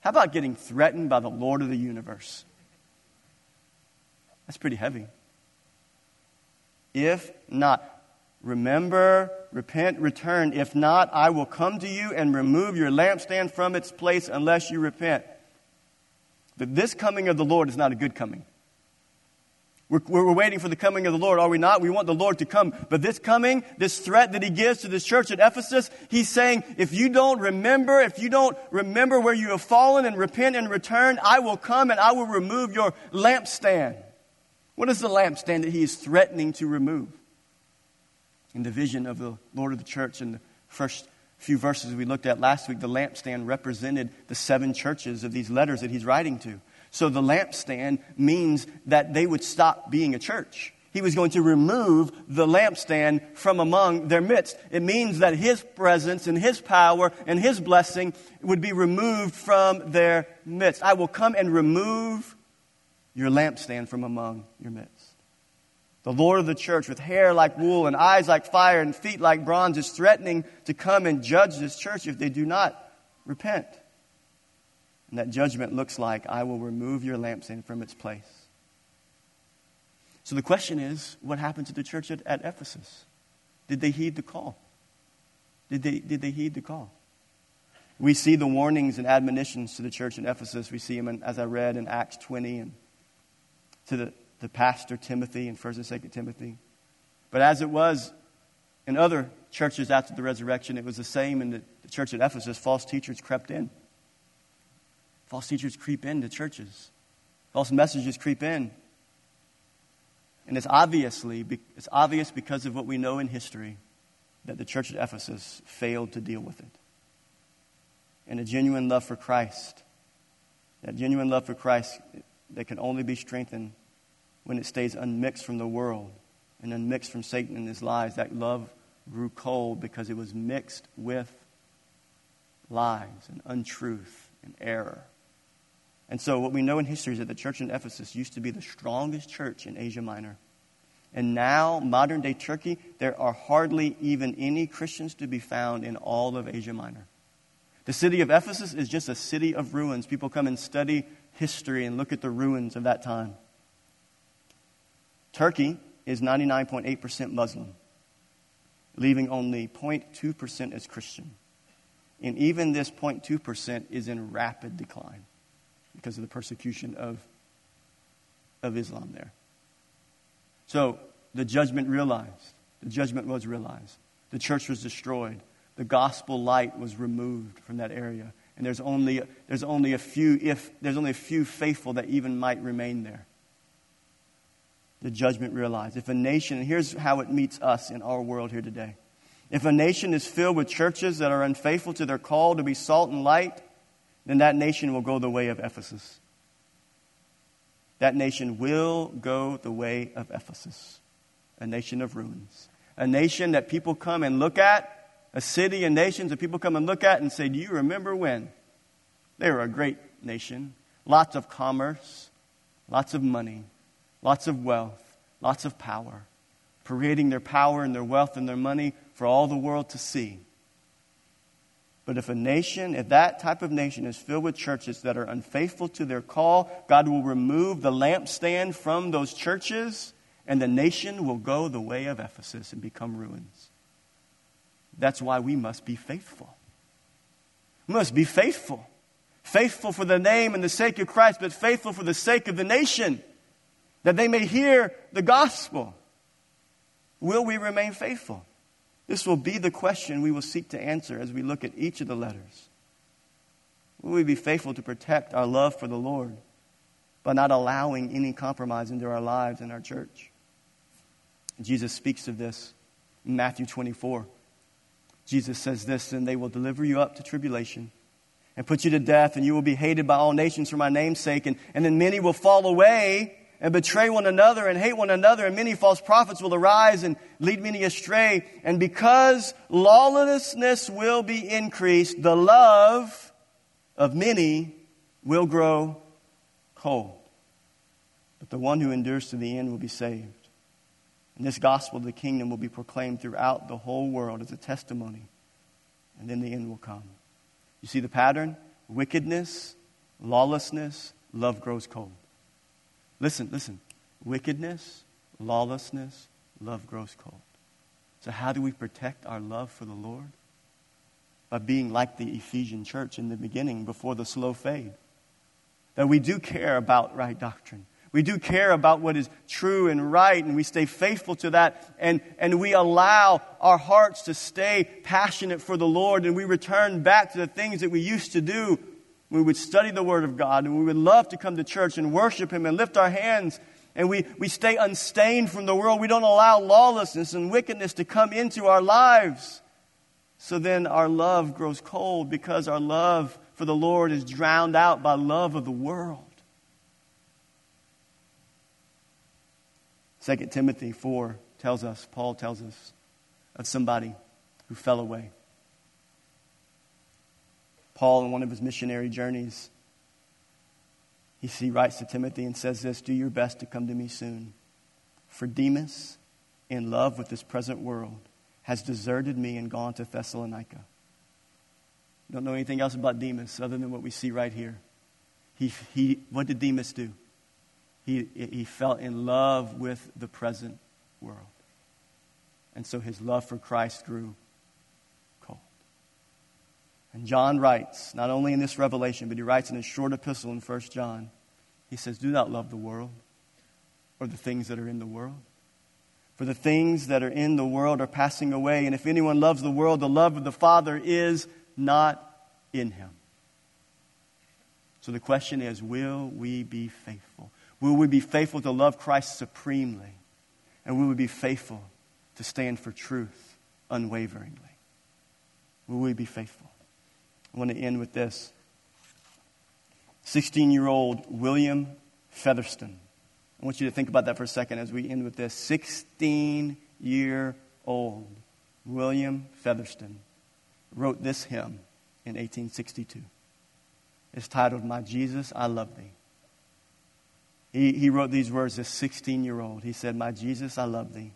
How about getting threatened by the Lord of the universe? That's pretty heavy. If not, remember, repent, return. If not, I will come to you and remove your lampstand from its place unless you repent. But this coming of the Lord is not a good coming. We're, we're, waiting for the coming of the Lord, are we not? We want the Lord to come. But this coming, this threat that he gives to this church at Ephesus, he's saying, if you don't remember, if you don't remember where you have fallen and repent and return, I will come and I will remove your lampstand. What is the lampstand that he is threatening to remove? In the vision of the Lord of the church in the first few verses we looked at last week, the lampstand represented the seven churches of these letters that he's writing to. So the lampstand means that they would stop being a church. He was going to remove the lampstand from among their midst. It means that his presence and his power and his blessing would be removed from their midst. I will come and remove your lampstand from among your midst. The Lord of the church, with hair like wool and eyes like fire and feet like bronze, is threatening to come and judge this church if they do not repent. And that judgment looks like, I will remove your lampstand from its place. So the question is, what happened to the church at, at Ephesus? Did they heed the call? Did they, did they heed the call? We see the warnings and admonitions to the church in Ephesus. We see them, in, as I read in Acts 20, and to the, the pastor Timothy in 1st and 2nd Timothy. But as it was in other churches after the resurrection, it was the same in the, the church at Ephesus. False teachers crept in. False teachers creep into churches. False messages creep in. And it's obviously it's obvious because of what we know in history that the church at Ephesus failed to deal with it. And a genuine love for Christ, that genuine love for Christ that can only be strengthened when it stays unmixed from the world and unmixed from Satan and his lies, that love grew cold because it was mixed with lies and untruth and error. And so, what we know in history is that the church in Ephesus used to be the strongest church in Asia Minor. And now, modern day Turkey, there are hardly even any Christians to be found in all of Asia Minor. The city of Ephesus is just a city of ruins. People come and study history and look at the ruins of that time. Turkey is 99.8% Muslim, leaving only 0.2% as Christian. And even this 0.2% is in rapid decline because of the persecution of, of Islam there. So the judgment realized. The judgment was realized. The church was destroyed. The gospel light was removed from that area. And there's only, there's only a few, if there's only a few faithful that even might remain there the judgment realized. If a nation, and here's how it meets us in our world here today. If a nation is filled with churches that are unfaithful to their call to be salt and light, then that nation will go the way of Ephesus. That nation will go the way of Ephesus, a nation of ruins. A nation that people come and look at, a city and nations that people come and look at and say, Do you remember when? They were a great nation, lots of commerce, lots of money lots of wealth, lots of power, parading their power and their wealth and their money for all the world to see. But if a nation, if that type of nation is filled with churches that are unfaithful to their call, God will remove the lampstand from those churches, and the nation will go the way of Ephesus and become ruins. That's why we must be faithful. We must be faithful. Faithful for the name and the sake of Christ, but faithful for the sake of the nation that they may hear the gospel. Will we remain faithful? This will be the question we will seek to answer as we look at each of the letters. Will we be faithful to protect our love for the Lord by not allowing any compromise into our lives and our church? Jesus speaks of this in Matthew 24. Jesus says this, and they will deliver you up to tribulation and put you to death, and you will be hated by all nations for my name's sake, and, and then many will fall away and betray one another and hate one another, and many false prophets will arise and lead many astray. And because lawlessness will be increased, the love of many will grow cold. But the one who endures to the end will be saved. And this gospel of the kingdom will be proclaimed throughout the whole world as a testimony. And then the end will come. You see the pattern? Wickedness, lawlessness, love grows cold. Listen, listen. Wickedness, lawlessness, love grows cold. So, how do we protect our love for the Lord? By being like the Ephesian church in the beginning before the slow fade. That we do care about right doctrine. We do care about what is true and right, and we stay faithful to that, and, and we allow our hearts to stay passionate for the Lord, and we return back to the things that we used to do we would study the Word of God, and we would love to come to church and worship Him and lift our hands, and we, we stay unstained from the world. We don't allow lawlessness and wickedness to come into our lives. So then our love grows cold because our love for the Lord is drowned out by love of the world. 2 Timothy 4 tells us, Paul tells us, of somebody who fell away. Paul, in one of his missionary journeys, he, he writes to Timothy and says this Do your best to come to me soon. For Demas, in love with this present world, has deserted me and gone to Thessalonica. Don't know anything else about Demas other than what we see right here. He, he, what did Demas do? He, he fell in love with the present world. And so his love for Christ grew. And John writes, not only in this revelation, but he writes in his short epistle in 1 John, he says, Do not love the world or the things that are in the world. For the things that are in the world are passing away, and if anyone loves the world, the love of the Father is not in him. So the question is will we be faithful? Will we be faithful to love Christ supremely? And will we be faithful to stand for truth unwaveringly? Will we be faithful? I want to end with this. 16 year old William Featherston. I want you to think about that for a second as we end with this. 16 year old William Featherston wrote this hymn in 1862. It's titled, My Jesus, I Love Thee. He, he wrote these words as 16 year old. He said, My Jesus, I love thee.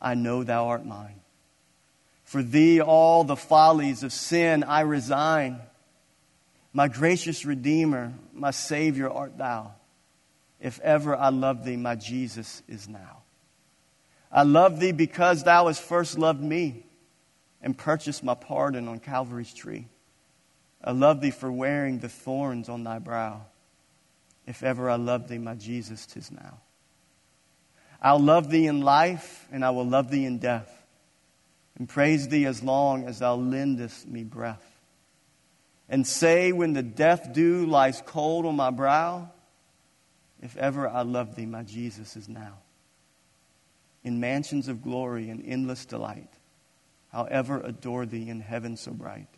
I know thou art mine. For thee all the follies of sin I resign. My gracious Redeemer, my Savior art thou. If ever I love thee, my Jesus is now. I love thee because thou hast first loved me and purchased my pardon on Calvary's tree. I love thee for wearing the thorns on thy brow. If ever I love thee, my Jesus, tis now. I'll love thee in life, and I will love thee in death, and praise thee as long as thou lendest me breath. And say, when the death dew lies cold on my brow, if ever I love thee, my Jesus is now. In mansions of glory and endless delight, I'll ever adore thee in heaven so bright.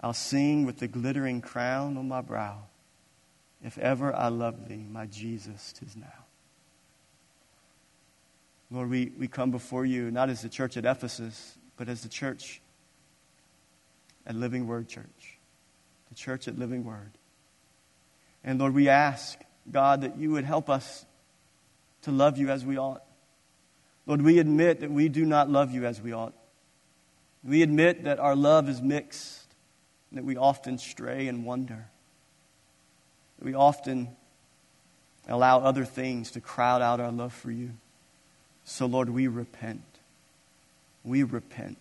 I'll sing with the glittering crown on my brow. If ever I love thee, my Jesus, tis now. Lord, we, we come before you not as the church at Ephesus, but as the church at Living Word Church, the church at Living Word. And Lord, we ask, God, that you would help us to love you as we ought. Lord, we admit that we do not love you as we ought. We admit that our love is mixed, that we often stray and wonder we often allow other things to crowd out our love for you. So, Lord, we repent. We repent.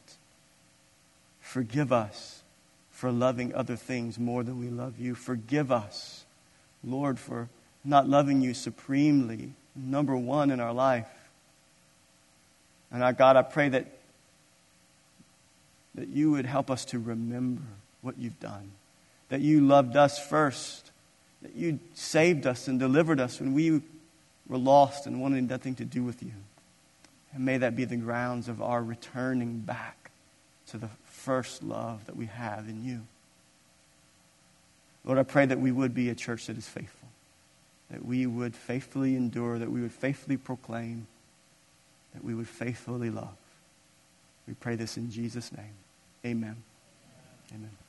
Forgive us for loving other things more than we love you. Forgive us, Lord, for not loving you supremely, number one in our life. And our God, I pray that, that you would help us to remember what you've done, that you loved us first that you saved us and delivered us when we were lost and wanted nothing to do with you. And may that be the grounds of our returning back to the first love that we have in you. Lord, I pray that we would be a church that is faithful, that we would faithfully endure, that we would faithfully proclaim, that we would faithfully love. We pray this in Jesus' name. Amen. Amen.